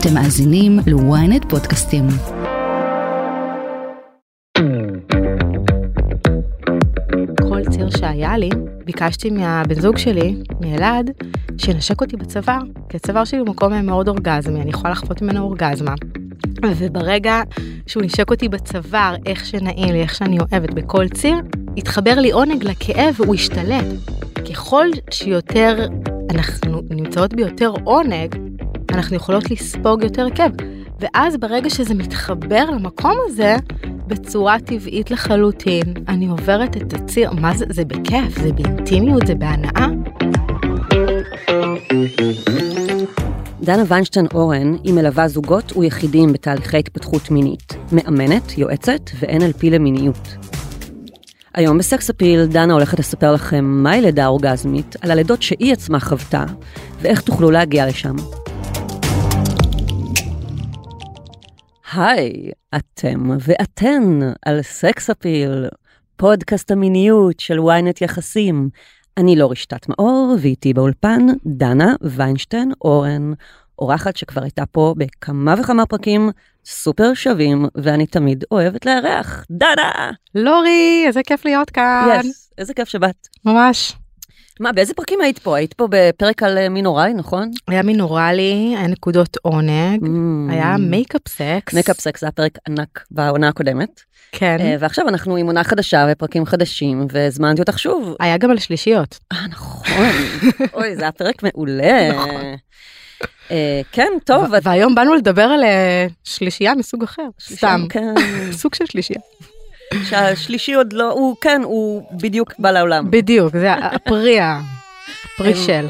אתם מאזינים ל-ynet פודקאסטים. כל ציר שהיה לי, ביקשתי מהבן זוג שלי, מאלעד, שינשק אותי בצוואר, כי הצוואר שלי הוא מקום מאוד אורגזמי, אני יכולה לחוות ממנו אורגזמה. וברגע שהוא נשק אותי בצוואר, איך שנעים לי, איך שאני אוהבת בכל ציר, התחבר לי עונג לכאב והוא השתלט. ככל שיותר אנחנו נמצאות ביותר עונג, אנחנו יכולות לספוג יותר כאב. ואז ברגע שזה מתחבר למקום הזה, בצורה טבעית לחלוטין, אני עוברת את הציר, מה זה, זה בכיף, זה באינטימיות, זה בהנאה. דנה ויינשטיין אורן היא מלווה זוגות ויחידים בתהליכי התפתחות מינית, מאמנת, יועצת ו-NLP למיניות. היום בסקס אפיל דנה הולכת לספר לכם מהי לידה אורגזמית, על הלידות שהיא עצמה חוותה, ואיך תוכלו להגיע לשם. היי, אתם ואתן על סקס אפיל, פודקאסט המיניות של ynet יחסים. אני לא רשתת מאור, ואיתי באולפן דנה ויינשטיין אורן, אורחת שכבר הייתה פה בכמה וכמה פרקים סופר שווים, ואני תמיד אוהבת לארח. דנה! לורי, איזה כיף להיות כאן. yes, איזה כיף שבאת. ממש. מה, באיזה פרקים היית פה? היית פה בפרק על אה, מין אוראלי, נכון? היה מין אוראלי, היה נקודות עונג, Mm. היה make-up סקס. מקאפ סקס זה היה פרק ענק בעונה הקודמת. כן. אה, ועכשיו אנחנו עם עונה חדשה ופרקים חדשים, והזמנתי אותך שוב. היה גם על שלישיות. אה, נכון. אוי, זה היה פרק מעולה. אה, כן, טוב. את- והיום באנו לדבר על אה, שלישייה מסוג אחר. סתם. כן. סוג של שלישייה. שהשלישי עוד לא, הוא כן, הוא בדיוק בא לעולם. בדיוק, זה הפרי ה... פרי של.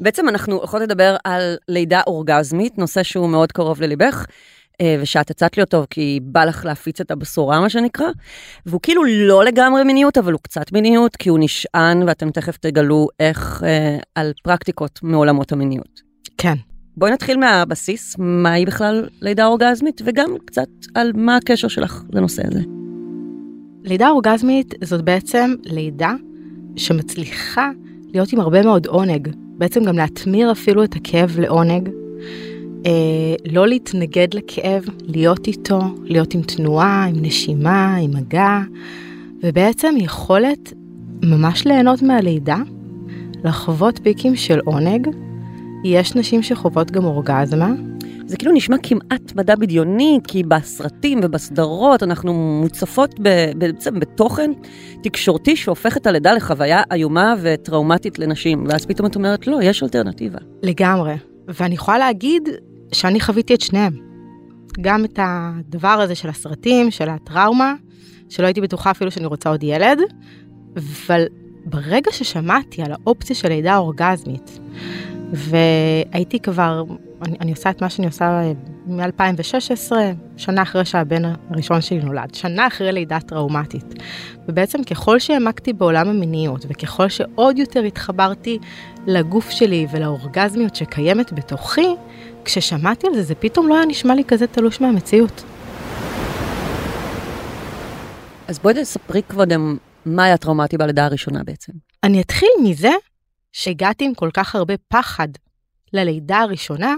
בעצם אנחנו הולכות לדבר על לידה אורגזמית, נושא שהוא מאוד קרוב לליבך, אה, ושאת הצעת לי אותו כי בא לך להפיץ את הבשורה, מה שנקרא, והוא כאילו לא לגמרי מיניות, אבל הוא קצת מיניות, כי הוא נשען, ואתם תכף תגלו איך, אה, על פרקטיקות מעולמות המיניות. כן. בואי נתחיל מהבסיס, מהי בכלל לידה אורגזמית, וגם קצת על מה הקשר שלך לנושא הזה. לידה אורגזמית זאת בעצם לידה שמצליחה להיות עם הרבה מאוד עונג, בעצם גם להתמיר אפילו את הכאב לעונג, אה, לא להתנגד לכאב, להיות איתו, להיות עם תנועה, עם נשימה, עם מגע, ובעצם יכולת ממש ליהנות מהלידה, לחוות פיקים של עונג. יש נשים שחוות גם אורגזמה, זה כאילו נשמע כמעט מדע בדיוני, כי בסרטים ובסדרות אנחנו מוצפות בעצם בתוכן תקשורתי שהופך את הלידה לחוויה איומה וטראומטית לנשים, ואז פתאום את אומרת, לא, יש אלטרנטיבה. לגמרי. ואני יכולה להגיד שאני חוויתי את שניהם. גם את הדבר הזה של הסרטים, של הטראומה, שלא הייתי בטוחה אפילו שאני רוצה עוד ילד, אבל ברגע ששמעתי על האופציה של לידה אורגזמית, והייתי כבר, אני, אני עושה את מה שאני עושה מ-2016, שנה אחרי שהבן הראשון שלי נולד, שנה אחרי לידה טראומטית. ובעצם ככל שהעמקתי בעולם המיניות, וככל שעוד יותר התחברתי לגוף שלי ולאורגזמיות שקיימת בתוכי, כששמעתי על זה, זה פתאום לא היה נשמע לי כזה תלוש מהמציאות. אז בואי תספרי קודם מה היה טראומטי בלידה הראשונה בעצם. אני אתחיל מזה שהגעתי עם כל כך הרבה פחד ללידה הראשונה,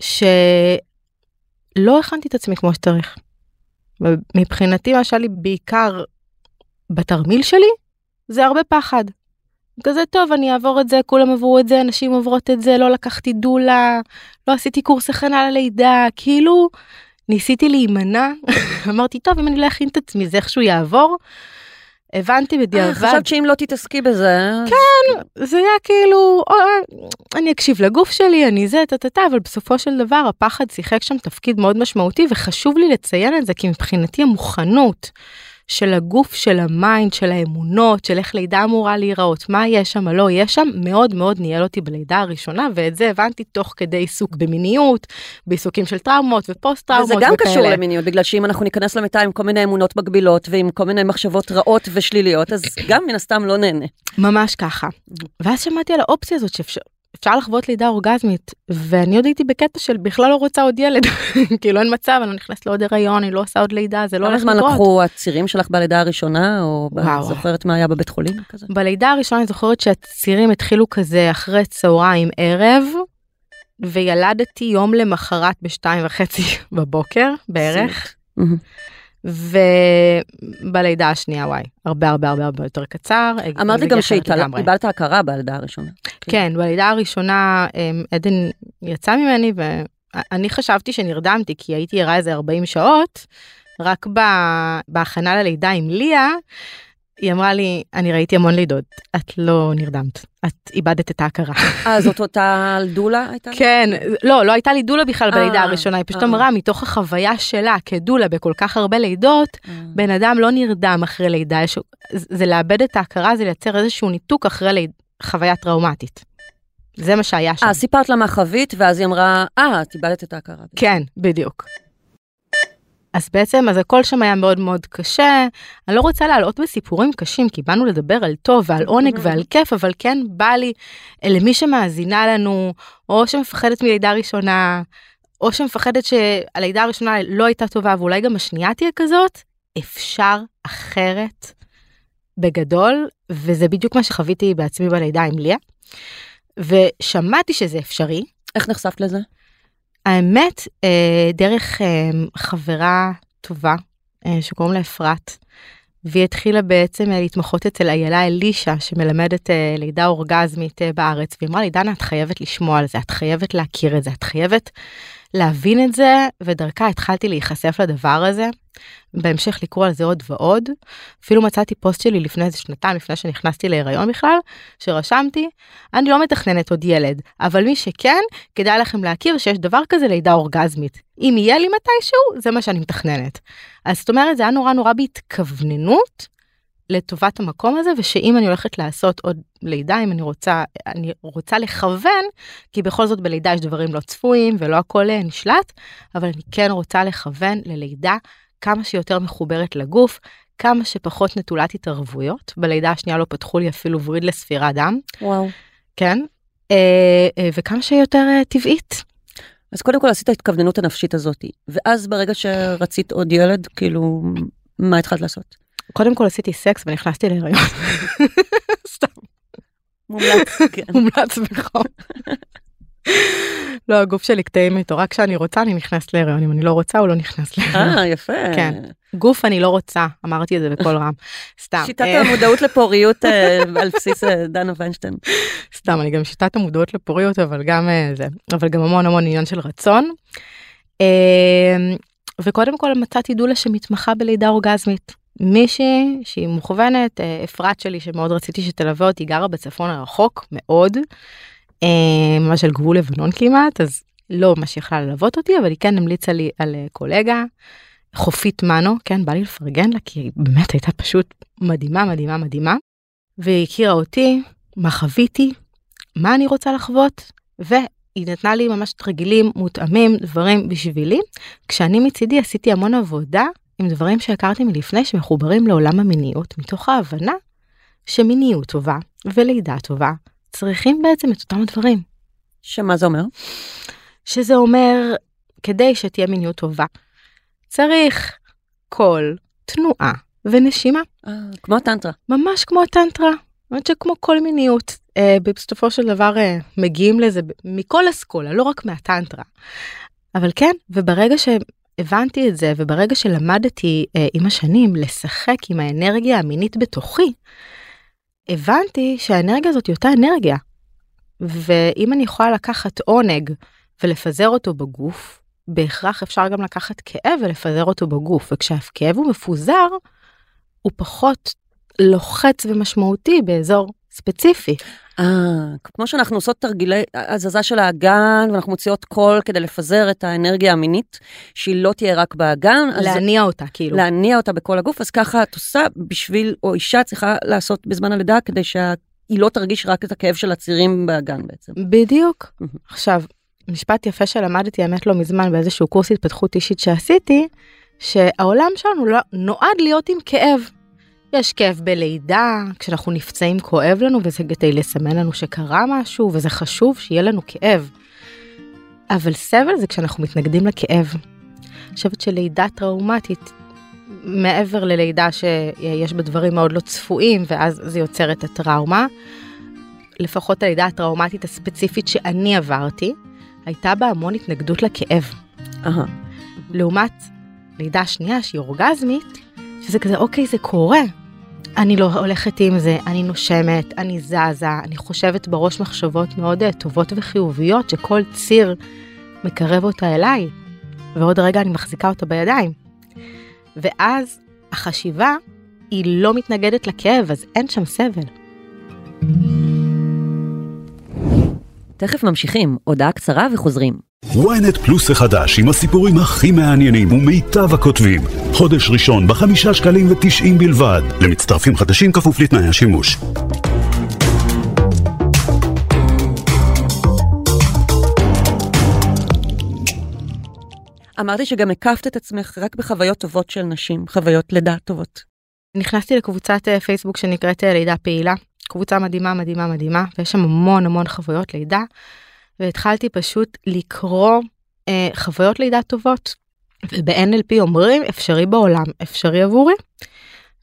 שלא הכנתי את עצמי כמו שצריך. מבחינתי מה שהיה לי בעיקר בתרמיל שלי, זה הרבה פחד. כזה טוב, אני אעבור את זה, כולם עברו את זה, נשים עוברות את זה, לא לקחתי דולה, לא עשיתי קורס הכנה ללידה, כאילו ניסיתי להימנע, אמרתי, טוב, אם אני לא אכין את עצמי, זה איכשהו יעבור. הבנתי אה, בדיעבד, חשבת שאם לא תתעסקי בזה... כן. זה היה כאילו, או, אני אקשיב לגוף שלי, אני זה, טה-טה-טה, אבל בסופו של דבר הפחד שיחק שם תפקיד מאוד משמעותי, וחשוב לי לציין את זה, כי מבחינתי המוכנות של הגוף, של ה mind, של האמונות, של איך לידה אמורה להיראות, מה יש שם, מה לא יש שם, מאוד מאוד ניהל אותי בלידה הראשונה, ואת זה הבנתי תוך כדי עיסוק במיניות, בעיסוקים של טראומות ופוסט טראומות וזה וכאלה. גם קשור למיניות, בגלל שאם אנחנו ניכנס למיטה עם כל מיני אמונות מגבילות ועם כל מיני מחשבות רעות ושליליות, אז גם מן הסתם לא נהנה. ממש ככה. ואז שמעתי על האופציה הזאת שאפשר אפשר לחוות לידה אורגזמית, ואני עוד הייתי בקטע של בכלל לא רוצה עוד ילד, כאילו אין מצב, אני לא נכנסת לעוד הריון, אני לא עושה עוד לידה, זה לא כמה הולך זמן לקרות. לקחו הצירים שלך בלידה הראשונה, או וואו. זוכרת מה היה בבית חולים כזה? בלידה הראשונה אני זוכרת שהצירים התחילו כזה אחרי צהריים ערב, וילדתי יום למחרת בשתיים וחצי בבוקר בערך. ובלידה השנייה וואי הרבה הרבה הרבה הרבה יותר קצר. אמרת לי הגיע גם. שאיבדת הכרה בלידה הראשונה. כן, בלידה הראשונה אמ, עדן יצא ממני ואני חשבתי שנרדמתי כי הייתי ערה איזה 40 שעות, רק בהכנה ללידה עם ליה, היא אמרה לי, אני ראיתי המון לידות, את לא נרדמת, את איבדת את ההכרה. אה, זאת אותה דולה הייתה? כן, לא, לא הייתה לי דולה בכלל בלידה אה, הראשונה, היא פשוט אה. אמרה, מתוך החוויה שלה כדולה בכל כך הרבה לידות, אה. בן אדם לא נרדם אחרי לידה, זה לאבד את ההכרה, זה לייצר איזשהו ניתוק אחרי חוויה טראומטית. זה מה שהיה שם. אה, סיפרת לה מה חווית, ואז היא אמרה, אה, את איבדת את ההכרה. כן, בדיוק. אז בעצם, אז הכל שם היה מאוד מאוד קשה. אני לא רוצה להלאות בסיפורים קשים, כי באנו לדבר על טוב ועל עונג ועל כיף, אבל כן בא לי אה, למי שמאזינה לנו, או שמפחדת מלידה ראשונה, או שמפחדת שהלידה הראשונה לא הייתה טובה, ואולי גם השנייה תהיה כזאת, אפשר אחרת בגדול, וזה בדיוק מה שחוויתי בעצמי בלידה עם ליה. ושמעתי שזה אפשרי, איך נחשפת לזה? האמת, אה, דרך אה, חברה טובה אה, שקוראים לה אפרת, והיא התחילה בעצם להתמחות אצל איילה אלישע, שמלמדת לידה אורגזמית בארץ, והיא אמרה לי, דנה, את חייבת לשמוע על זה, את חייבת להכיר את זה, את חייבת להבין את זה, ודרכה התחלתי להיחשף לדבר הזה. בהמשך לקרוא על זה עוד ועוד. אפילו מצאתי פוסט שלי לפני איזה שנתיים, לפני שנכנסתי להיריון בכלל, שרשמתי, אני לא מתכננת עוד ילד, אבל מי שכן, כדאי לכם להכיר שיש דבר כזה לידה אורגזמית. אם יהיה לי מתישהו, זה מה שאני מתכננת. אז זאת אומרת, זה היה נורא נורא בהתכווננות לטובת המקום הזה, ושאם אני הולכת לעשות עוד לידה, אם אני רוצה, אני רוצה לכוון, כי בכל זאת בלידה יש דברים לא צפויים ולא הכל אה, נשלט, אבל אני כן רוצה לכוון ללידה כמה שיותר מחוברת לגוף, כמה שפחות נטולת התערבויות. בלידה השנייה לא פתחו לי אפילו וריד לספירת דם, וואו. כן? אה, אה, וכמה שיותר טבעית. אז קודם כל עשית ההתכווננות הנפשית הזאת, ואז ברגע שרצית עוד ילד, כאילו, מה התחלת לעשות? קודם כל עשיתי סקס ונכנסתי להיריון. סתם, מומלץ, כן. מומלץ בחום. לא, הגוף שלי קטעים איתו, רק כשאני רוצה אני נכנסת להיריון, אם אני לא רוצה הוא לא נכנס להיריון. אה, יפה. כן. גוף אני לא רוצה, אמרתי את זה בקול רם. סתם. שיטת המודעות לפוריות אה, על בסיס אה, דנה ויינשטיין. סתם, אני גם שיטת המודעות לפוריות, אבל גם אה, זה, אבל גם המון המון עניין של רצון. וקודם כל מצאתי דולה שמתמחה בלידה אורגזמית. מישהי שהיא מוכוונת, אה, אפרת שלי שמאוד רציתי שתלווה אותי, גרה בצפון הרחוק מאוד, אה, ממש על גבול לבנון כמעט, אז לא ממש יכלה ללוות אותי, אבל היא כן המליצה לי על אה, קולגה, חופית מנו, כן, בא לי לפרגן לה, כי היא באמת הייתה פשוט מדהימה, מדהימה, מדהימה. והיא הכירה אותי, מה חוויתי, מה אני רוצה לחוות, והיא נתנה לי ממש תרגילים מותאמים, דברים בשבילי, כשאני מצידי עשיתי המון עבודה עם דברים שהכרתי מלפני שמחוברים לעולם המיניות, מתוך ההבנה שמיניות טובה ולידה טובה צריכים בעצם את אותם הדברים. שמה זה אומר? שזה אומר, כדי שתהיה מיניות טובה, צריך קול, תנועה ונשימה. אה, כמו הטנטרה. ממש כמו הטנטרה, אני חושבת שכמו כל מיניות, אה, בסופו של דבר אה, מגיעים לזה מכל אסכולה, לא רק מהטנטרה. אבל כן, וברגע שהבנתי את זה, וברגע שלמדתי אה, עם השנים לשחק עם האנרגיה המינית בתוכי, הבנתי שהאנרגיה הזאת היא אותה אנרגיה. ואם אני יכולה לקחת עונג ולפזר אותו בגוף, בהכרח אפשר גם לקחת כאב ולפזר אותו בגוף, וכשהכאב הוא מפוזר, הוא פחות לוחץ ומשמעותי באזור ספציפי. אה, כמו שאנחנו עושות תרגילי הזזה של האגן, ואנחנו מוציאות קול כדי לפזר את האנרגיה המינית, שהיא לא תהיה רק באגן, אז להניע אותה כאילו. להניע אותה בכל הגוף, אז ככה את עושה בשביל, או אישה צריכה לעשות בזמן הלידה, כדי שהיא לא תרגיש רק את הכאב של הצירים באגן בעצם. בדיוק. עכשיו, משפט יפה שלמדתי האמת לא מזמן באיזשהו קורס התפתחות אישית שעשיתי, שהעולם שלנו לא, נועד להיות עם כאב. יש כאב בלידה, כשאנחנו נפצעים כואב לנו וזה כדי לסמן לנו שקרה משהו וזה חשוב שיהיה לנו כאב. אבל סבל זה כשאנחנו מתנגדים לכאב. אני חושבת שלידה טראומטית, מעבר ללידה שיש בה דברים מאוד לא צפויים ואז זה יוצר את הטראומה, לפחות הלידה הטראומטית הספציפית שאני עברתי, הייתה בה המון התנגדות לכאב. אהה. לעומת לידה שנייה שהיא אורגזמית, שזה כזה, אוקיי, זה קורה. אני לא הולכת עם זה, אני נושמת, אני זזה, אני חושבת בראש מחשבות מאוד אה, טובות וחיוביות, שכל ציר מקרב אותה אליי, ועוד רגע אני מחזיקה אותה בידיים. ואז החשיבה היא לא מתנגדת לכאב, אז אין שם סבל. תכף ממשיכים, הודעה קצרה וחוזרים. Ynet פלוס החדש עם הסיפורים הכי מעניינים ומיטב הכותבים. חודש ראשון בחמישה שקלים ותשעים בלבד. למצטרפים חדשים כפוף לתנאי השימוש. אמרתי שגם הקפת את עצמך רק בחוויות טובות של נשים, חוויות לידה טובות. נכנסתי לקבוצת אה, פייסבוק שנקראת אה, לידה פעילה, קבוצה מדהימה מדהימה מדהימה, ויש שם המון המון חוויות לידה, והתחלתי פשוט לקרוא אה, חוויות לידה טובות. וב-NLP אומרים אפשרי בעולם, אפשרי עבורי.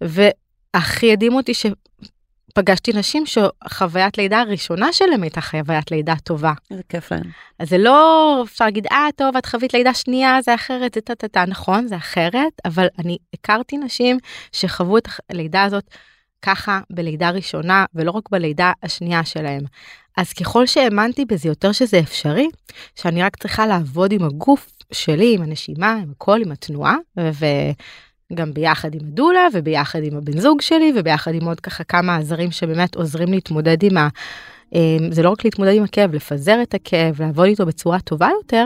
והכי הדהים אותי שפגשתי נשים שחוויית לידה הראשונה שלהם הייתה חוויית לידה טובה. איזה כיף להם. אז זה לא אפשר להגיד אה טוב את חווית לידה שנייה זה אחרת זה טה-טה-טה נכון זה אחרת אבל אני הכרתי נשים שחוו את הלידה הזאת ככה בלידה ראשונה ולא רק בלידה השנייה שלהם. אז ככל שהאמנתי בזה יותר שזה אפשרי שאני רק צריכה לעבוד עם הגוף שלי עם הנשימה עם הכל עם התנועה וגם ביחד עם הדולה וביחד עם הבן זוג שלי וביחד עם עוד ככה כמה עזרים שבאמת עוזרים להתמודד עם ה... אמ, זה לא רק להתמודד עם הכאב, לפזר את הכאב, לעבוד איתו בצורה טובה יותר,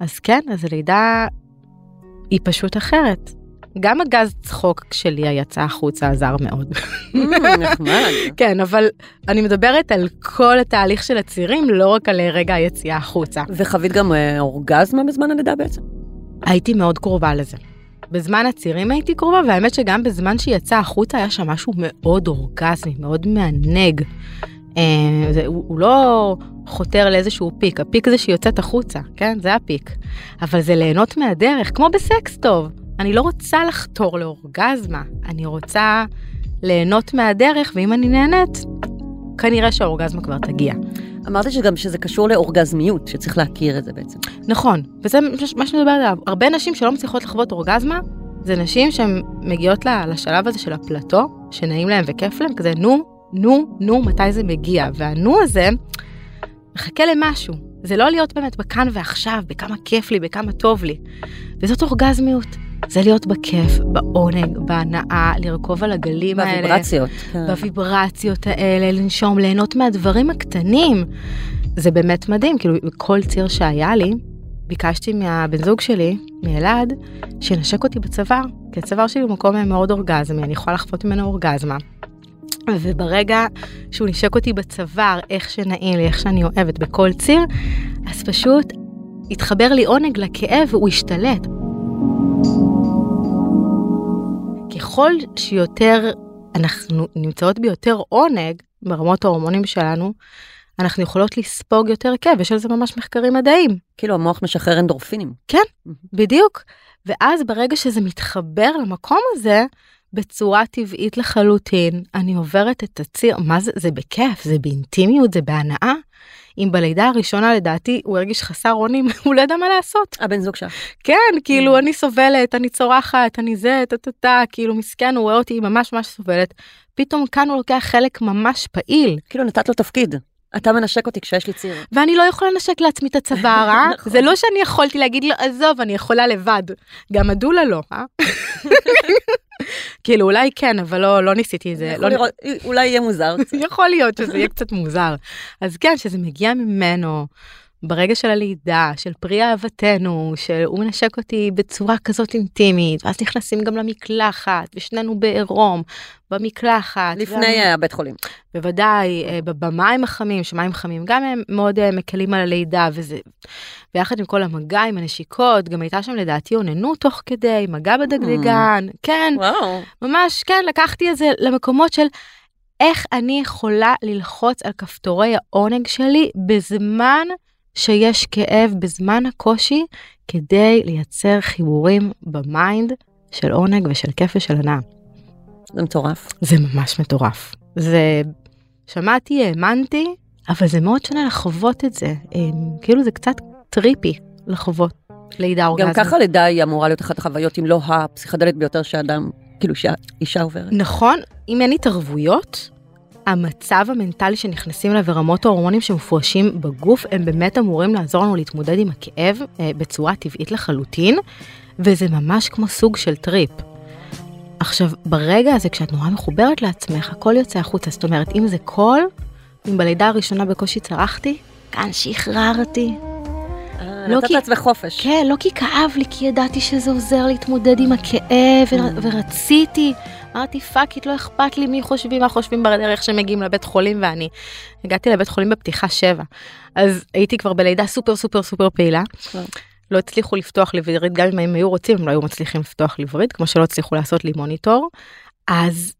אז כן, אז הלידה היא פשוט אחרת. גם הגז צחוק שלי יצא החוצה עזר מאוד. אה, נחמד. כן, אבל אני מדברת על כל התהליך של הצירים, לא רק על רגע היציאה החוצה. וחווית גם אה, אורגזמה בזמן הלידה בעצם? הייתי מאוד קרובה לזה. בזמן הצירים הייתי קרובה, והאמת שגם בזמן שהיא יצאה החוצה היה שם משהו מאוד אורגזמי, מאוד מענג. אה, זה, הוא, הוא לא חותר לאיזשהו פיק, הפיק זה שהיא יוצאת החוצה, כן? זה הפיק. אבל זה ליהנות מהדרך, כמו בסקס טוב. אני לא רוצה לחתור לאורגזמה, אני רוצה ליהנות מהדרך, ואם אני נהנית, כנראה שהאורגזמה כבר תגיע. אמרתי שגם שזה קשור לאורגזמיות, שצריך להכיר את זה בעצם. נכון, וזה מה שאני מדברת עליו. הרבה נשים שלא מצליחות לחוות אורגזמה, זה נשים שהן מגיעות לשלב הזה של הפלטו, שנעים להן וכיף להן, כזה נו, נו, נו, מתי זה מגיע. והנו הזה מחכה למשהו. זה לא להיות באמת בכאן ועכשיו, בכמה כיף לי, בכמה טוב לי. וזאת אורגזמיות. זה להיות בכיף, בעונג, בהנאה, לרכוב על הגלים האלה. בוויברציות. כן. בוויברציות האלה, לנשום, ליהנות מהדברים הקטנים. זה באמת מדהים, כאילו, כל ציר שהיה לי, ביקשתי מהבן זוג שלי, מאלעד, שינשק אותי בצוואר, כי הצוואר שלי הוא מקום מאוד אורגזמי, אני יכולה לחוות ממנו אורגזמה. וברגע שהוא נשק אותי בצוואר, איך שנעים לי, איך שאני אוהבת בכל ציר, אז פשוט התחבר לי עונג לכאב והוא השתלט. ככל שיותר אנחנו נמצאות ביותר עונג ברמות ההורמונים שלנו, אנחנו יכולות לספוג יותר כאב, יש על זה ממש מחקרים מדעיים. כאילו המוח משחרר אנדורפינים. כן, בדיוק. ואז ברגע שזה מתחבר למקום הזה, בצורה טבעית לחלוטין, אני עוברת את הציר, מה זה, זה בכיף, זה באינטימיות, זה בהנאה. אם בלידה הראשונה לדעתי הוא הרגיש חסר אונים, הוא לא ידע מה לעשות. הבן זוג שלך. כן, כאילו אני סובלת, אני צורחת, אני זה, טה טה טה, כאילו מסכן, הוא רואה אותי ממש ממש סובלת. פתאום כאן הוא לוקח חלק ממש פעיל. כאילו נתת לו תפקיד. אתה מנשק אותי כשיש לי ציר. ואני לא יכולה לנשק לעצמי את הצוואר, אה? נכון. זה לא שאני יכולתי להגיד לו, עזוב, אני יכולה לבד. גם הדולה לא, אה? כאילו אולי כן, אבל לא, לא ניסיתי את זה. לא לראות, אולי יהיה מוזר. יכול להיות שזה יהיה קצת מוזר. אז כן, שזה מגיע ממנו ברגע של הלידה, של פרי אהבתנו, שהוא מנשק אותי בצורה כזאת אינטימית, ואז נכנסים גם למקלחת, ושנינו בעירום, במקלחת. לפני גם- הבית חולים. בוודאי, אה, במים החמים, שמים חמים גם הם מאוד אה, מקלים על הלידה, וזה, ביחד עם כל המגע עם הנשיקות, גם הייתה שם לדעתי אוננות תוך כדי, מגע בדגדגן, כן, וואו. ממש, כן, לקחתי את זה למקומות של איך אני יכולה ללחוץ על כפתורי העונג שלי בזמן שיש כאב, בזמן הקושי, כדי לייצר חיבורים ב mind של עונג ושל כיף ושל הנאה. זה מטורף. זה ממש מטורף. זה... שמעתי, האמנתי, אבל זה מאוד שונה לחוות את זה. אמ, כאילו זה קצת trippy לחוות לידה אורגזמית. גם ככה לידה היא אמורה להיות אחת החוויות, אם לא הפסיכדלית ביותר שאדם, כאילו שאישה עוברת. נכון, אם אין התערבויות, המצב המנטלי שנכנסים אליו ורמות ההורמונים שמופרשים בגוף, הם באמת אמורים לעזור לנו להתמודד עם הכאב אה, בצורה טבעית לחלוטין, וזה ממש כמו סוג של טריפ. עכשיו, ברגע הזה, כשאת נורא מחוברת לעצמך, הכל יוצא החוצה. זאת אומרת, אם זה קול, אם בלידה הראשונה בקושי צרחתי, כאן שחררתי. לא נתת לעצמך חופש. כן, לא כי כאב לי, כי ידעתי שזה עוזר להתמודד עם הכאב, ו- ורציתי. אמרתי, fuck it, לא אכפת לי מי חושבים, מה חושבים בדרך שמגיעים לבית חולים, ואני הגעתי לבית חולים בפתיחה שבע. אז הייתי כבר בלידה סופר סופר סופר פעילה. לא הצליחו לפתוח לי וריד, גם אם הם היו רוצים, הם לא היו מצליחים לפתוח לי וריד, כמו שלא הצליחו לעשות לי מוניטור. אז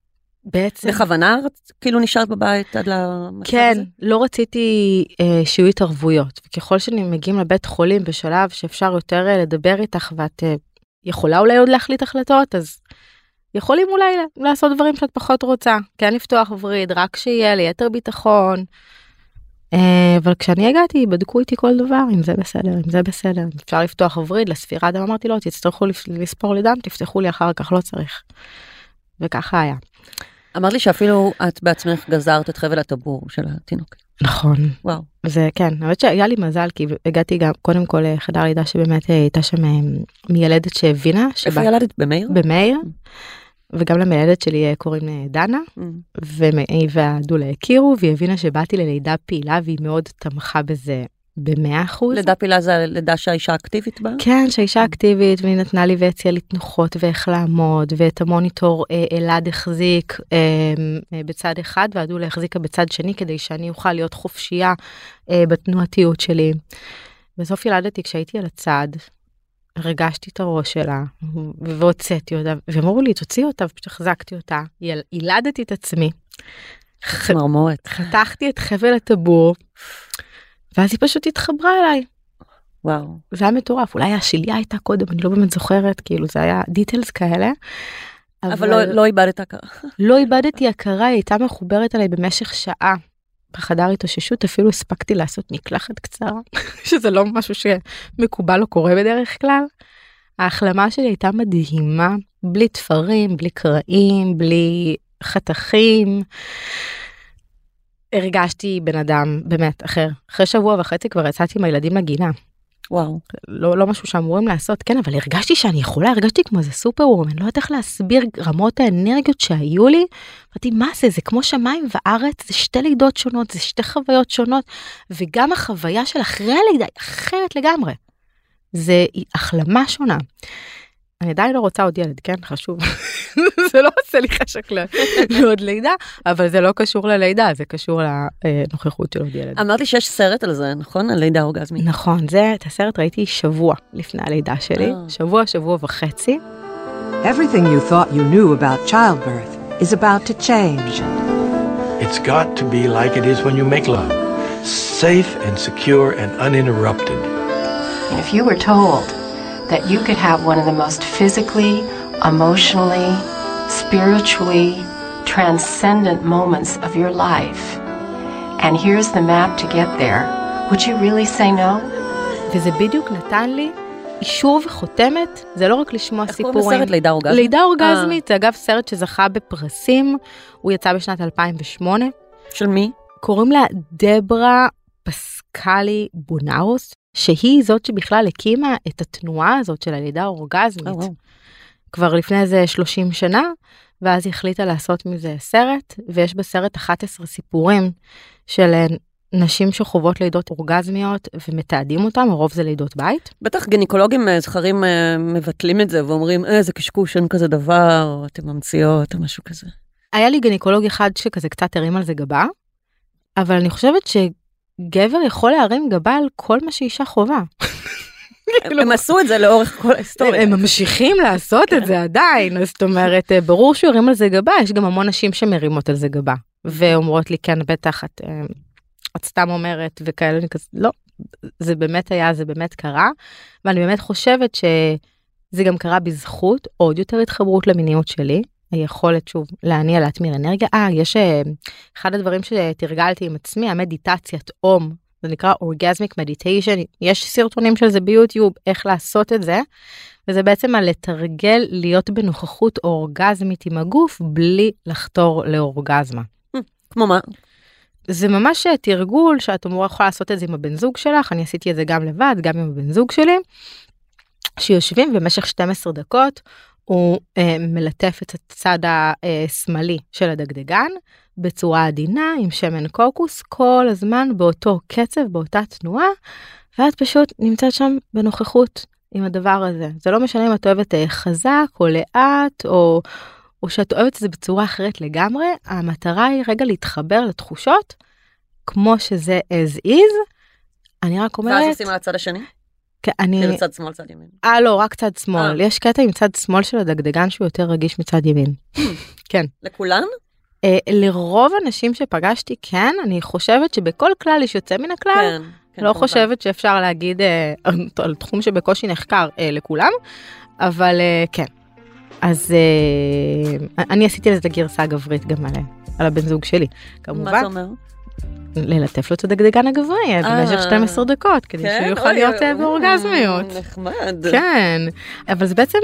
בעצם... בכוונה כאילו נשארת בבית עד למצב כן, הזה? לא רציתי אה, שיהיו התערבויות. וככל שמגיעים לבית חולים בשלב שאפשר יותר אה, לדבר איתך ואת אה, יכולה אולי עוד להחליט החלטות, אז יכולים אולי לעשות דברים שאת פחות רוצה. כן לפתוח וריד, רק שיהיה ליתר ביטחון. אה, אבל כשאני הגעתי בדקו איתי כל דבר אם זה בסדר אם זה בסדר אם אפשר לפתוח וריד לספירת דם אמרתי לא תצטרכו לספור לי דם תפתחו לי אחר כך לא צריך. וככה היה. אמרת לי שאפילו את בעצמך גזרת את חבל הטבור של התינוק. נכון. וואו. זה כן, האמת שהיה לי מזל כי הגעתי גם קודם כל לחדר לידה שבאמת הייתה שם אה, מיילדת שהבינה. איפה ילדת? במאיר? במאיר. וגם למיילדת שלי אה, קוראים אה, דנה, והיא והדולה הכירו, והיא הבינה שבאתי ללידה פעילה והיא מאוד תמכה בזה במאה אחוז. לידה פעילה זה לידה שהאישה אקטיבית בה? כן, שהאישה אקטיבית, והיא נתנה לי והציעה לי תנוחות ואיך לעמוד, ואת המוניטור אה, אלעד החזיק אה, אה, בצד אחד, והדולה החזיקה בצד שני, כדי שאני אוכל להיות חופשייה אה, בתנועתיות שלי. בסוף ילדתי כשהייתי על הצד, הרגשתי את הראש שלה, והוצאתי אותה, והם אמרו לי, תוציאי אותה, ופשוט החזקתי אותה, יל... ילדתי את עצמי. צמרמורת. חתכתי את חבל הטבור, ואז היא פשוט התחברה אליי. וואו. זה היה מטורף, אולי השליה הייתה קודם, אני לא באמת זוכרת, כאילו זה היה דיטלס כאלה. אבל, אבל לא, לא איבדת הכרה. לא איבדתי הכרה, היא הייתה מחוברת אליי במשך שעה. בחדר התאוששות אפילו הספקתי לעשות מקלחת קצרה, שזה לא משהו שמקובל או קורה בדרך כלל. ההחלמה שלי הייתה מדהימה, בלי תפרים, בלי קרעים, בלי חתכים. הרגשתי בן אדם באמת אחר. אחרי שבוע וחצי כבר יצאתי עם הילדים לגינה. וואו. לא, לא משהו שאמורים לעשות, כן, אבל הרגשתי שאני יכולה, הרגשתי כמו איזה סופר וומן, לא יודעת איך להסביר רמות האנרגיות שהיו לי. אמרתי, מה זה, זה כמו שמיים וארץ, זה שתי לידות שונות, זה שתי חוויות שונות, וגם החוויה של אחרי הלידה היא אחרת לגמרי. זה החלמה שונה. אני עדיין לא רוצה עוד ילד, כן? חשוב. זה לא עושה לי חשק לעוד לידה, אבל זה לא קשור ללידה, זה קשור לנוכחות של עוד ילד. אמרת לי שיש סרט על זה, נכון? על לידה אורגזמית. נכון, זה, את הסרט ראיתי שבוע לפני הלידה שלי, שבוע, שבוע וחצי. Everything you thought you knew about childbirth is about to change. It's got to be like it is when you make love. Safe and secure and uninterrupted. And if you were told that you could have one of the most physically, emotionally, spiritually transcendent moments of your life, and here's the map to get there, would you really say no? וזה בדיוק נתן לי אישור וחותמת, זה לא רק לשמוע איך סיפורים. קוראים לסרט לידה אורגזמית? לידה אורגזמית, זה אגב סרט שזכה בפרסים, הוא יצא בשנת 2008. של מי? קוראים לה דברה פסקלי בונאוס, שהיא זאת שבכלל הקימה את התנועה הזאת של הלידה האורגזמית. אה, וואו. כבר לפני איזה 30 שנה, ואז היא החליטה לעשות מזה סרט, ויש בסרט 11 סיפורים של אה, נשים שחוות לידות אורגזמיות ומתעדים אותם, הרוב זה לידות בית. בטח גינקולוגים אה, זכרים אה, מבטלים את זה ואומרים, אה, זה קשקוש, אין כזה דבר, או אתם ממציאות, או משהו כזה. היה לי גינקולוג אחד שכזה קצת הרים על זה גבה, אבל אני חושבת שגבר יכול להרים גבה על כל מה שאישה חווה. הם- הם עשו את זה לאורך כל ההיסטוריה. הם ממשיכים לעשות את זה עדיין, אז זאת אומרת, אה, ברור שהוא הרים על זה גבה, יש גם המון נשים שמרימות על זה גבה, ואומרות לי, כן, בטח, את, אה, את סתם אומרת, וכאלה, אני כזה, לא, זה באמת היה, זה באמת קרה, ואני באמת חושבת שזה גם קרה בזכות עוד יותר התחברות למיניות שלי. היכולת שוב להניע להטמיר אנרגיה. אה, יש אה, אחד הדברים שתרגלתי עם עצמי, המדיטציית אום זה נקרא אורגזמיק מדיטיישן, יש סרטונים של זה ביוטיוב, איך לעשות את זה, וזה בעצם על לתרגל להיות בנוכחות אורגזמית עם הגוף בלי לחתור לאורגזמה. כמו מה? זה ממש אה, תרגול שאת אמורה יכולה לעשות את זה עם הבן זוג שלך, אני עשיתי את זה גם לבד, גם עם הבן זוג שלי, שיושבים במשך 12 דקות, הוא אה, מלטף את הצד השמאלי של הדגדגן בצורה עדינה עם שמן קוקוס כל הזמן באותו קצב, באותה תנועה, ואת פשוט נמצאת שם בנוכחות עם הדבר הזה. זה לא משנה אם את אוהבת אה, חזק או לאט או, או שאת אוהבת את זה בצורה אחרת לגמרי, המטרה היא רגע להתחבר לתחושות כמו שזה as is. אני רק אומרת... ואז עושים על הצד השני? אני... כאילו צד שמאל, צד ימין. אה לא, רק צד שמאל. אה. יש קטע עם צד שמאל של הדגדגן שהוא יותר רגיש מצד ימין. כן. לכולן? אה, לרוב הנשים שפגשתי כן, אני חושבת שבכל כלל יש יוצא מן הכלל. כן. כן, לא כמובן. חושבת שאפשר להגיד אה, על תחום שבקושי נחקר אה, לכולם, אבל אה, כן. אז אה, אני עשיתי לזה גרסה גברית גם על, על הבן זוג שלי, מה כמובן. זה אומר? ללטף לו את הדגדגן הגברי אה. במשך 12 דקות, כדי כן? שהוא יוכל להיות אה, באורגזמיות. נחמד. כן, אבל זה בעצם,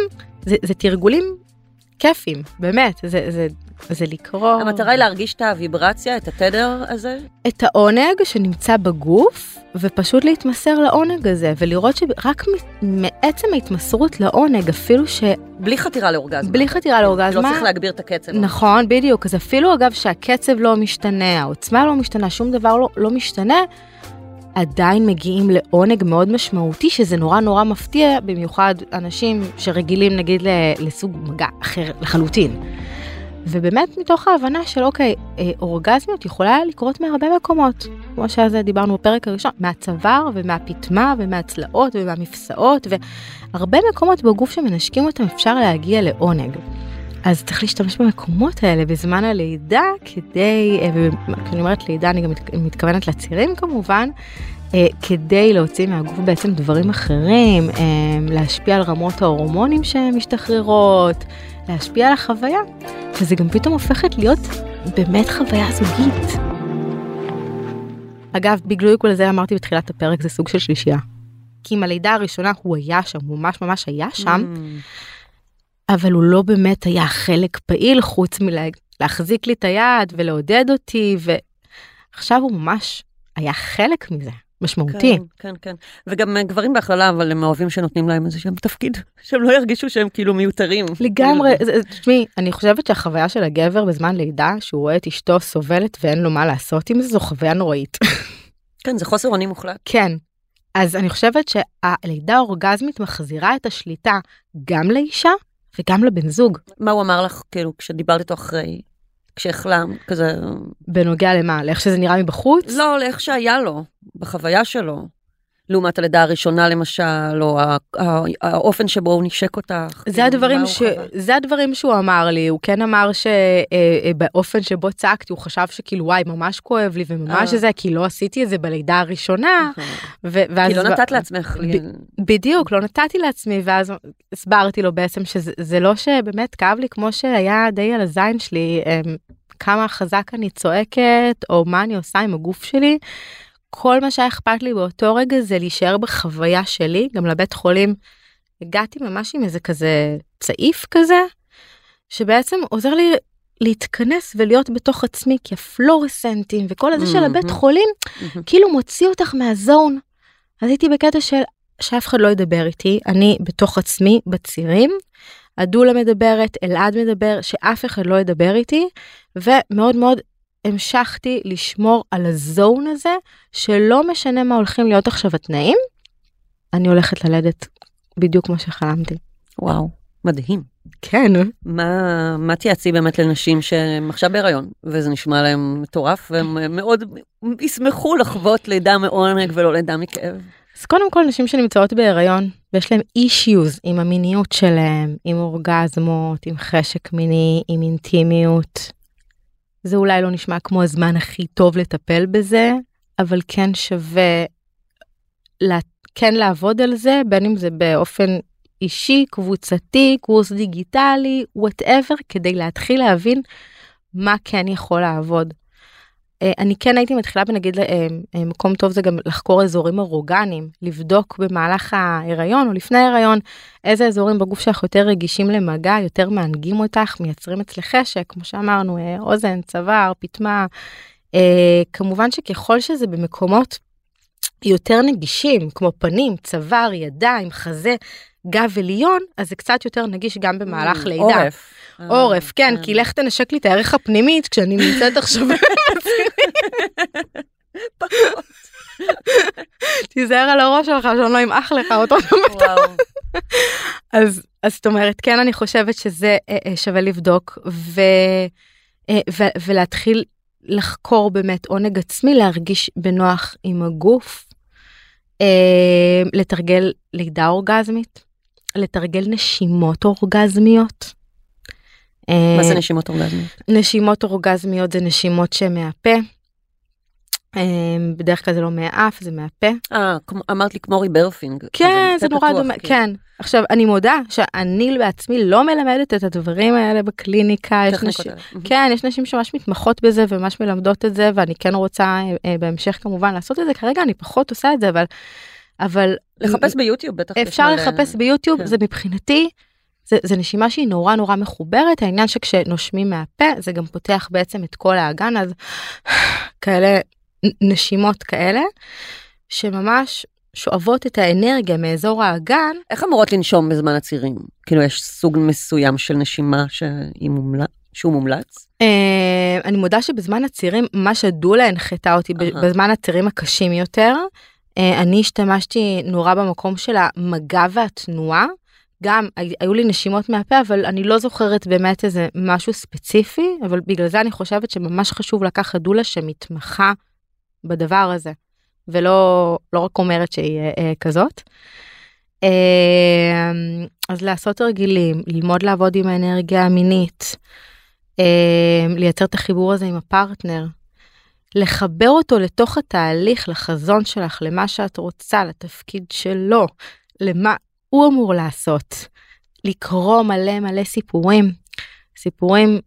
זה, זה תרגולים כיפים, באמת, זה, זה, זה לקרוא המטרה היא להרגיש את הוויברציה, את התדר הזה? את העונג שנמצא בגוף, ופשוט להתמסר לעונג הזה, ולראות שרק מעצם ההתמסרות לעונג, אפילו שבלי בלי חתירה לאורגזמה. חתירה לא לאורגזמה, צריך להגביר את הקצב. נכון, בדיוק, אז אפילו אגב שהקצב לא משתנה, העוצמה לא משתנה, שום דבר לא, לא משתנה, עדיין מגיעים לעונג מאוד משמעותי, שזה נורא נורא מפתיע, במיוחד אנשים שרגילים נגיד לסוג מגע אחר לחלוטין. ובאמת מתוך ההבנה של אוקיי, אה, אורגזמיות יכולה לקרות מהרבה מקומות, כמו זה דיברנו בפרק הראשון, מהצוואר ומהפטמה ומהצלעות ומהמפסעות והרבה מקומות בגוף שמנשקים אותם אפשר להגיע לעונג. אז צריך להשתמש במקומות האלה בזמן הלידה כדי, אה, וכשאני אומרת לידה אני גם מת- מתכוונת לצירים כמובן, אה, כדי להוציא מהגוף בעצם דברים אחרים, אה, להשפיע על רמות ההורמונים שמשתחררות, להשפיע על החוויה, וזה גם פתאום הופכת להיות באמת חוויה זוגית. אגב, בגלוי כל זה אמרתי בתחילת הפרק זה סוג של שלישייה. כי עם הלידה הראשונה הוא היה שם, הוא ממש ממש היה שם, Mm. אבל הוא לא באמת היה חלק פעיל חוץ מלהחזיק לי את היד ולעודד אותי, ועכשיו הוא ממש היה חלק מזה, משמעותי. כן, כן, כן. וגם אה, גברים בהכללה, אבל הם אוהבים שנותנים להם איזה שהם תפקיד, שהם לא ירגישו שהם כאילו מיותרים. לגמרי, זה- תשמעי, אני חושבת שהחוויה של הגבר בזמן לידה, שהוא רואה את אשתו סובלת ואין לו מה לעשות עם זה, זו חוויה נוראית. כן, זה חוסר אונים מוחלט. כן. אז אני חושבת שהלידה האורגזמית מחזירה את השליטה גם לאישה וגם לבן זוג. מה הוא אמר לך, כאילו, כשדיברת איתו אחרי, כשהחלם, כזה, בנוגע למה? לאיך שזה נראה מבחוץ? לא, לאיך שהיה לו, בחוויה שלו. לעומת הלידה הראשונה למשל, או האופן שבו הוא נשק אותך. זה כאילו, הדברים, ש... זה הדברים שהוא אמר לי, הוא כן אמר שבאופן שבו צעקתי הוא חשב שכאילו וואי ממש כואב לי וממש אה. זה כי לא עשיתי את זה בלידה הראשונה. ו- ואז כי לא ב- נתת לעצמך. לי- בדיוק לא נתתי לעצמי ואז הסברתי לו בעצם שזה זה לא שבאמת כאב לי כמו שהיה די על הזין שלי אמ, כמה חזק אני צועקת או מה אני עושה עם הגוף שלי. כל מה שהיה אכפת לי באותו רגע זה להישאר בחוויה שלי גם לבית חולים. הגעתי ממש עם איזה כזה צעיף כזה שבעצם עוזר לי להתכנס ולהיות בתוך עצמי כי הפלורסנטים וכל הזה של הבית מהמם. חולים מהמם. כאילו מוציא אותך מהזון. אז הייתי בקטע של שאף אחד לא ידבר איתי, אני בתוך עצמי בצירים, הדולה מדברת, אלעד מדבר, שאף אחד לא ידבר איתי, ומאוד מאוד המשכתי לשמור על הזון הזה, שלא משנה מה הולכים להיות עכשיו התנאים, אני הולכת ללדת בדיוק כמו שחלמתי. וואו, מדהים. כן. מה, מה תייעצי באמת לנשים שהן עכשיו בהיריון, וזה נשמע להן מטורף, והן מאוד ישמחו לחוות לידה מעונג ולא לידה מכאב. אז קודם כל נשים שנמצאות בהיריון ויש להם אישיוז עם המיניות שלהם, עם אורגזמות, עם חשק מיני, עם אינטימיות. זה אולי לא נשמע כמו הזמן הכי טוב לטפל בזה, אבל כן שווה לה, כן לעבוד על זה, בין אם זה באופן אישי, קבוצתי, קורס דיגיטלי, whatever, כדי להתחיל להבין מה כן יכול לעבוד. אה, אני כן הייתי מתחילה בנגיד אה, אה, מקום טוב זה גם לחקור אזורים ארוגניים, לבדוק במהלך ההיריון או לפני ההיריון איזה אזורים בגוף שלך יותר רגישים למגע, יותר מענגים אותך, מייצרים אצלך חשק, כמו שאמרנו, אוזן, צוואר, פטמה. כמובן שככל שזה במקומות יותר נגישים, כמו פנים, צוואר, ידיים, חזה, גב עליון, אז זה קצת יותר נגיש גם במהלך לידה. עורף. עורף, כן, כי לך תנשק לי את הערך הפנימית כשאני נמצאת עכשיו. פחות. תיזהר על הראש שלך שאני לא אמעך לך אותו. אז זאת אומרת, כן, אני חושבת שזה אה, אה, שווה לבדוק אה, ולהתחיל לחקור באמת עונג עצמי, להרגיש בנוח עם הגוף, לתרגל לידה אורגזמית, לתרגל נשימות אורגזמיות. מה זה נשימות אורגזמיות? נשימות אורגזמיות זה נשימות שמהפה. בדרך כלל זה לא מהאף זה מהפה. אה, אמרת לי כמו rebirthing. כן, זה נורא דומה, כן. עכשיו, אני מודה שאני בעצמי לא מלמדת את הדברים האלה בקליניקה. כן, יש נשים שממש מתמחות בזה וממש מלמדות את זה, ואני כן רוצה בהמשך כמובן לעשות את זה. כרגע אני פחות עושה את זה, אבל... אבל... לחפש ביוטיוב בטח. אפשר לחפש ביוטיוב, כן. זה מבחינתי. זה, זה נשימה שהיא נורא נורא מחוברת, העניין שכשנושמים מהפה זה גם פותח בעצם את כל האגן, אז כאלה נשימות כאלה, שממש שואבות את האנרגיה מאזור האגן. איך אמורות לנשום בזמן הצירים? כאילו יש סוג מסוים של נשימה שהיא מומלץ? שהוא מומלץ? Uh, אני מודה שבזמן הצירים, מה שדולה הנחתה אותי. בזמן הצירים הקשים יותר, uh, אני השתמשתי נורא במקום של המגע והתנועה. גם היו לי נשימות מהפה אבל אני לא זוכרת באמת איזה משהו ספציפי אבל בגלל זה אני חושבת שממש חשוב לקחת דולה שמתמחה בדבר הזה ולא לא רק אומרת שהיא אה, אה, כזאת. אה, אז לעשות תרגילים ללמוד לעבוד עם האנרגיה המינית אה, לייצר את החיבור הזה עם הפרטנר. לחבר אותו לתוך התהליך לחזון שלך למה שאת רוצה לתפקיד שלו למה הוא אמור לעשות. לקרוא מלא מלא סיפורים, סיפורים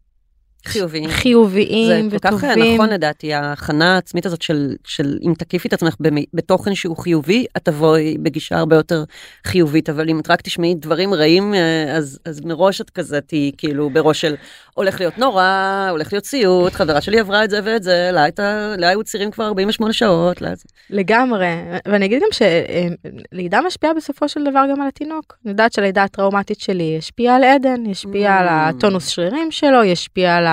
חיוביים, חיוביים וטובים. זה כל כך נכון לדעתי, ההכנה העצמית הזאת של, של אם תקיפי את עצמך בתוכן שהוא חיובי, את תבואי בגישה הרבה יותר חיובית, אבל אם את רק תשמעי דברים רעים, אה, אז, אז מראש את כזה תהיי כאילו בראש של הולך להיות נורא, הולך להיות סיוט, חברה שלי עברה את זה ואת זה, לה היו צירים כבר 48 שעות. לה... לגמרי, ואני אגיד גם שלידה משפיעה בסופו של דבר גם על התינוק. אני יודעת שהלידה הטראומטית שלי השפיעה על עדן, השפיעה mm. על הטונוס שרירים שלו, השפיעה על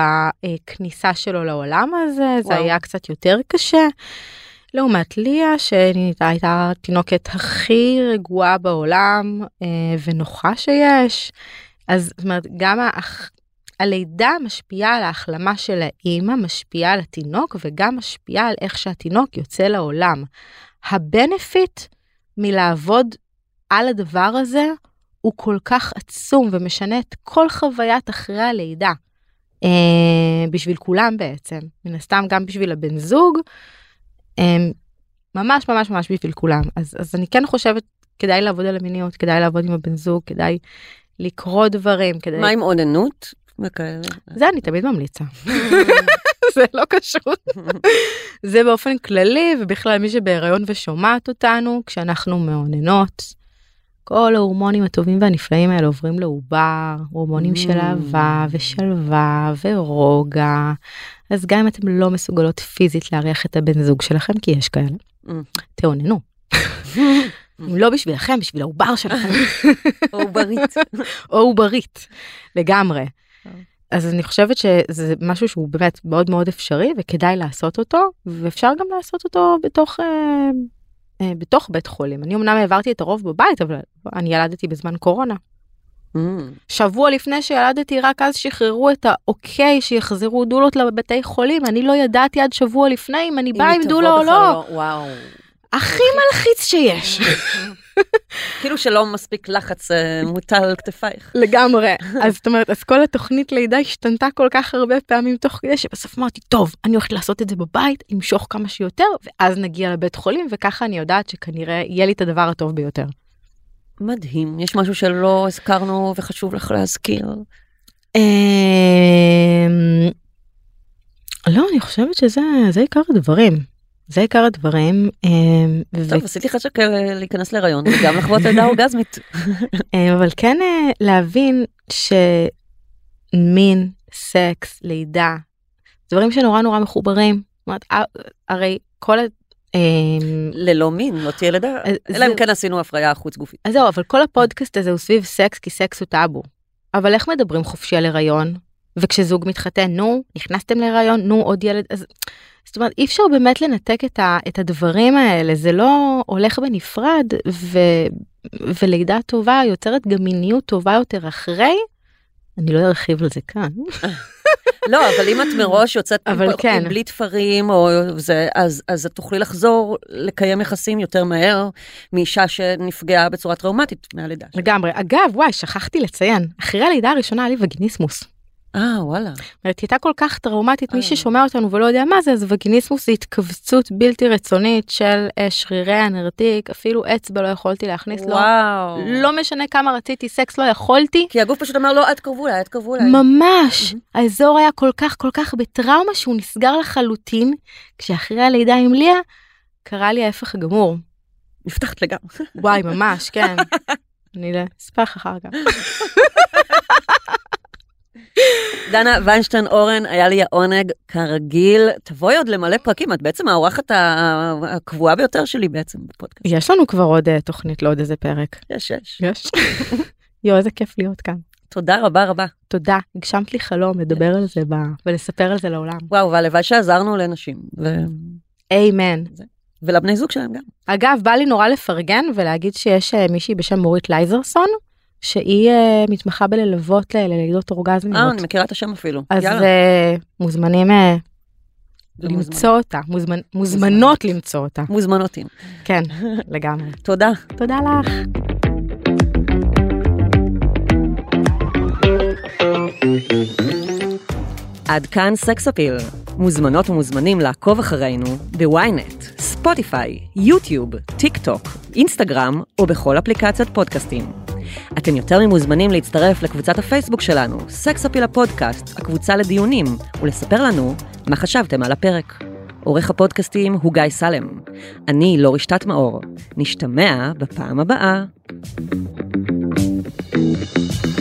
הכניסה שלו לעולם הזה, וואו. זה היה קצת יותר קשה. לעומת ליה שהייתה התינוקת הכי רגועה בעולם אה, ונוחה שיש. אז זאת אומרת גם האח... הלידה משפיעה על ההחלמה של האימא, משפיעה על התינוק וגם משפיעה על איך שהתינוק יוצא לעולם. הבנפיט מלעבוד על הדבר הזה הוא כל כך עצום ומשנה את כל חוויית אחרי הלידה. אה, בשביל כולם בעצם, מן הסתם גם בשביל הבן זוג, אה, ממש ממש ממש בשביל כולם. אז, אז אני כן חושבת כדאי לעבוד על המיניות, כדאי לעבוד עם הבן זוג, כדאי לקרוא דברים, כדאי... מה עם אוננות? וכאלה. זה אני תמיד ממליצה. זה לא קשור. זה באופן כללי ובכלל מי שבהיריון ושומעת אותנו כשאנחנו מאוננות. כל ההורמונים הטובים והנפלאים האלה עוברים לעובר, הורמונים mm. של אהבה ושלווה ורוגע. אז גם אם אתם לא מסוגלות פיזית להריח את הבן זוג שלכם, כי יש כאלה, mm. תאוננו. אם לא בשבילכם, בשביל העובר שלכם. או עוברית. או עוברית, לגמרי. אז אני חושבת שזה משהו שהוא באמת מאוד מאוד אפשרי וכדאי לעשות אותו, ואפשר גם לעשות אותו בתוך... אה, בתוך בית חולים. אני אמנם העברתי את הרוב בבית, אבל אני ילדתי בזמן קורונה. Mm. שבוע לפני שילדתי, רק אז שחררו את האוקיי שיחזרו דולות לבתי חולים. אני לא ידעתי עד שבוע לפני אם אני באה עם דולה או לא. לא. וואו. הכי מלחיץ שיש. כאילו שלא מספיק לחץ אה, מוטל על כתפייך. לגמרי. אז זאת אומרת, אז כל התוכנית לידה השתנתה כל כך הרבה פעמים תוך כדי שבסוף אמרתי, טוב, אני הולכת לעשות את זה בבית, אמשוך כמה שיותר, ואז נגיע לבית חולים, וככה אני יודעת שכנראה יהיה לי את הדבר הטוב ביותר. מדהים. יש משהו שלא הזכרנו וחשוב לך להזכיר? אמ, לא, אני חושבת שזה זה עיקר הדברים. זה עיקר הדברים. אה, ו- טוב, עשיתי לך שקר אה, להיכנס להיריון וגם לחוות לידה אורגזמית. אה, אבל כן להבין שמין, סקס, לידה, דברים שנורא נורא מחוברים. זאת אומרת, הרי כל ה... ללא מין, לא תהיה לידה, אלא אם כן עשינו הפריה חוץ גופית. אז זהו, אבל כל הפודקאסט הזה הוא סביב סקס, כי סקס הוא טאבו. אבל איך מדברים חופשי על הריון? וכשזוג מתחתן, נו, נכנסתם להיריון, נו, עוד ילד, אז... זאת אומרת, אי אפשר באמת לנתק את, ה, את הדברים האלה, זה לא הולך בנפרד, ו, ולידה טובה יוצרת גם מיניות טובה יותר אחרי. אני לא ארחיב על זה כאן. לא, אבל אם את מראש יוצאת אבל עם- כן. בלי תפרים, או זה, אז, אז את תוכלי לחזור לקיים יחסים יותר מהר מאישה שנפגעה בצורה טראומטית מהלידה. לגמרי. אגב, וואי, שכחתי לציין, אחרי הלידה הראשונה היה לי וגיניסמוס. אה, וואלה. זאת הייתה כל כך טראומטית, מי אה. ששומע אותנו ולא יודע מה זה, אז וגיניסמוס זה התכווצות בלתי רצונית של אה, שרירי הנרתיק, אפילו אצבע לא יכולתי להכניס לו. וואו. לא משנה כמה רציתי סקס, לא יכולתי. כי הגוף פשוט אמר לו, אל תקרבו אליי, אל תקרבו אליי. ממש, האזור היה כל כך כל כך בטראומה שהוא נסגר לחלוטין, כשאחרי הלידה עם ליה, קרה לי ההפך הגמור. נפתחת לגמרי. וואי, ממש, כן. אני אספר לך אחר כך. דנה ויינשטיין אורן, היה לי העונג כרגיל. תבואי עוד למלא פרקים, את בעצם האורחת הקבועה ביותר שלי בעצם בפודקאסט. יש לנו כבר עוד אה, תוכנית לעוד איזה פרק. יש, יש. יש. יואו, איזה כיף להיות כאן. תודה רבה רבה. תודה, הגשמת לי חלום לדבר על זה ב... ולספר על זה לעולם. וואו, והלוואי שעזרנו לנשים, ו... איימן. ולבני זוג שלהם גם. אגב, בא לי נורא לפרגן ולהגיד שיש אה, מישהי בשם מורית לייזרסון, שהיא אה, מתמחה בללוות ל- ללידות אה, אורגזמיות. אני מכירה את השם אפילו. אז יאללה. אה, מוזמנים אה, לא למצוא אותה, מוזמנ... מוזמנות למצוא אותה. מוזמנותים. כן, לגמרי. תודה. תודה לך. עד כאן סקס אפיל. מוזמנות ומוזמנים לעקוב אחרינו בוויינט, ספוטיפיי, יוטיוב, טיק טוק, אינסטגרם או בכל אפליקציית פודקאסטים. אתם יותר ממוזמנים להצטרף לקבוצת הפייסבוק שלנו, סקס אפיל הפודקאסט, הקבוצה לדיונים, ולספר לנו מה חשבתם על הפרק. עורך הפודקאסטים הוא גיא סלם. אני לא רשתת מאור. נשתמע בפעם הבאה. thank you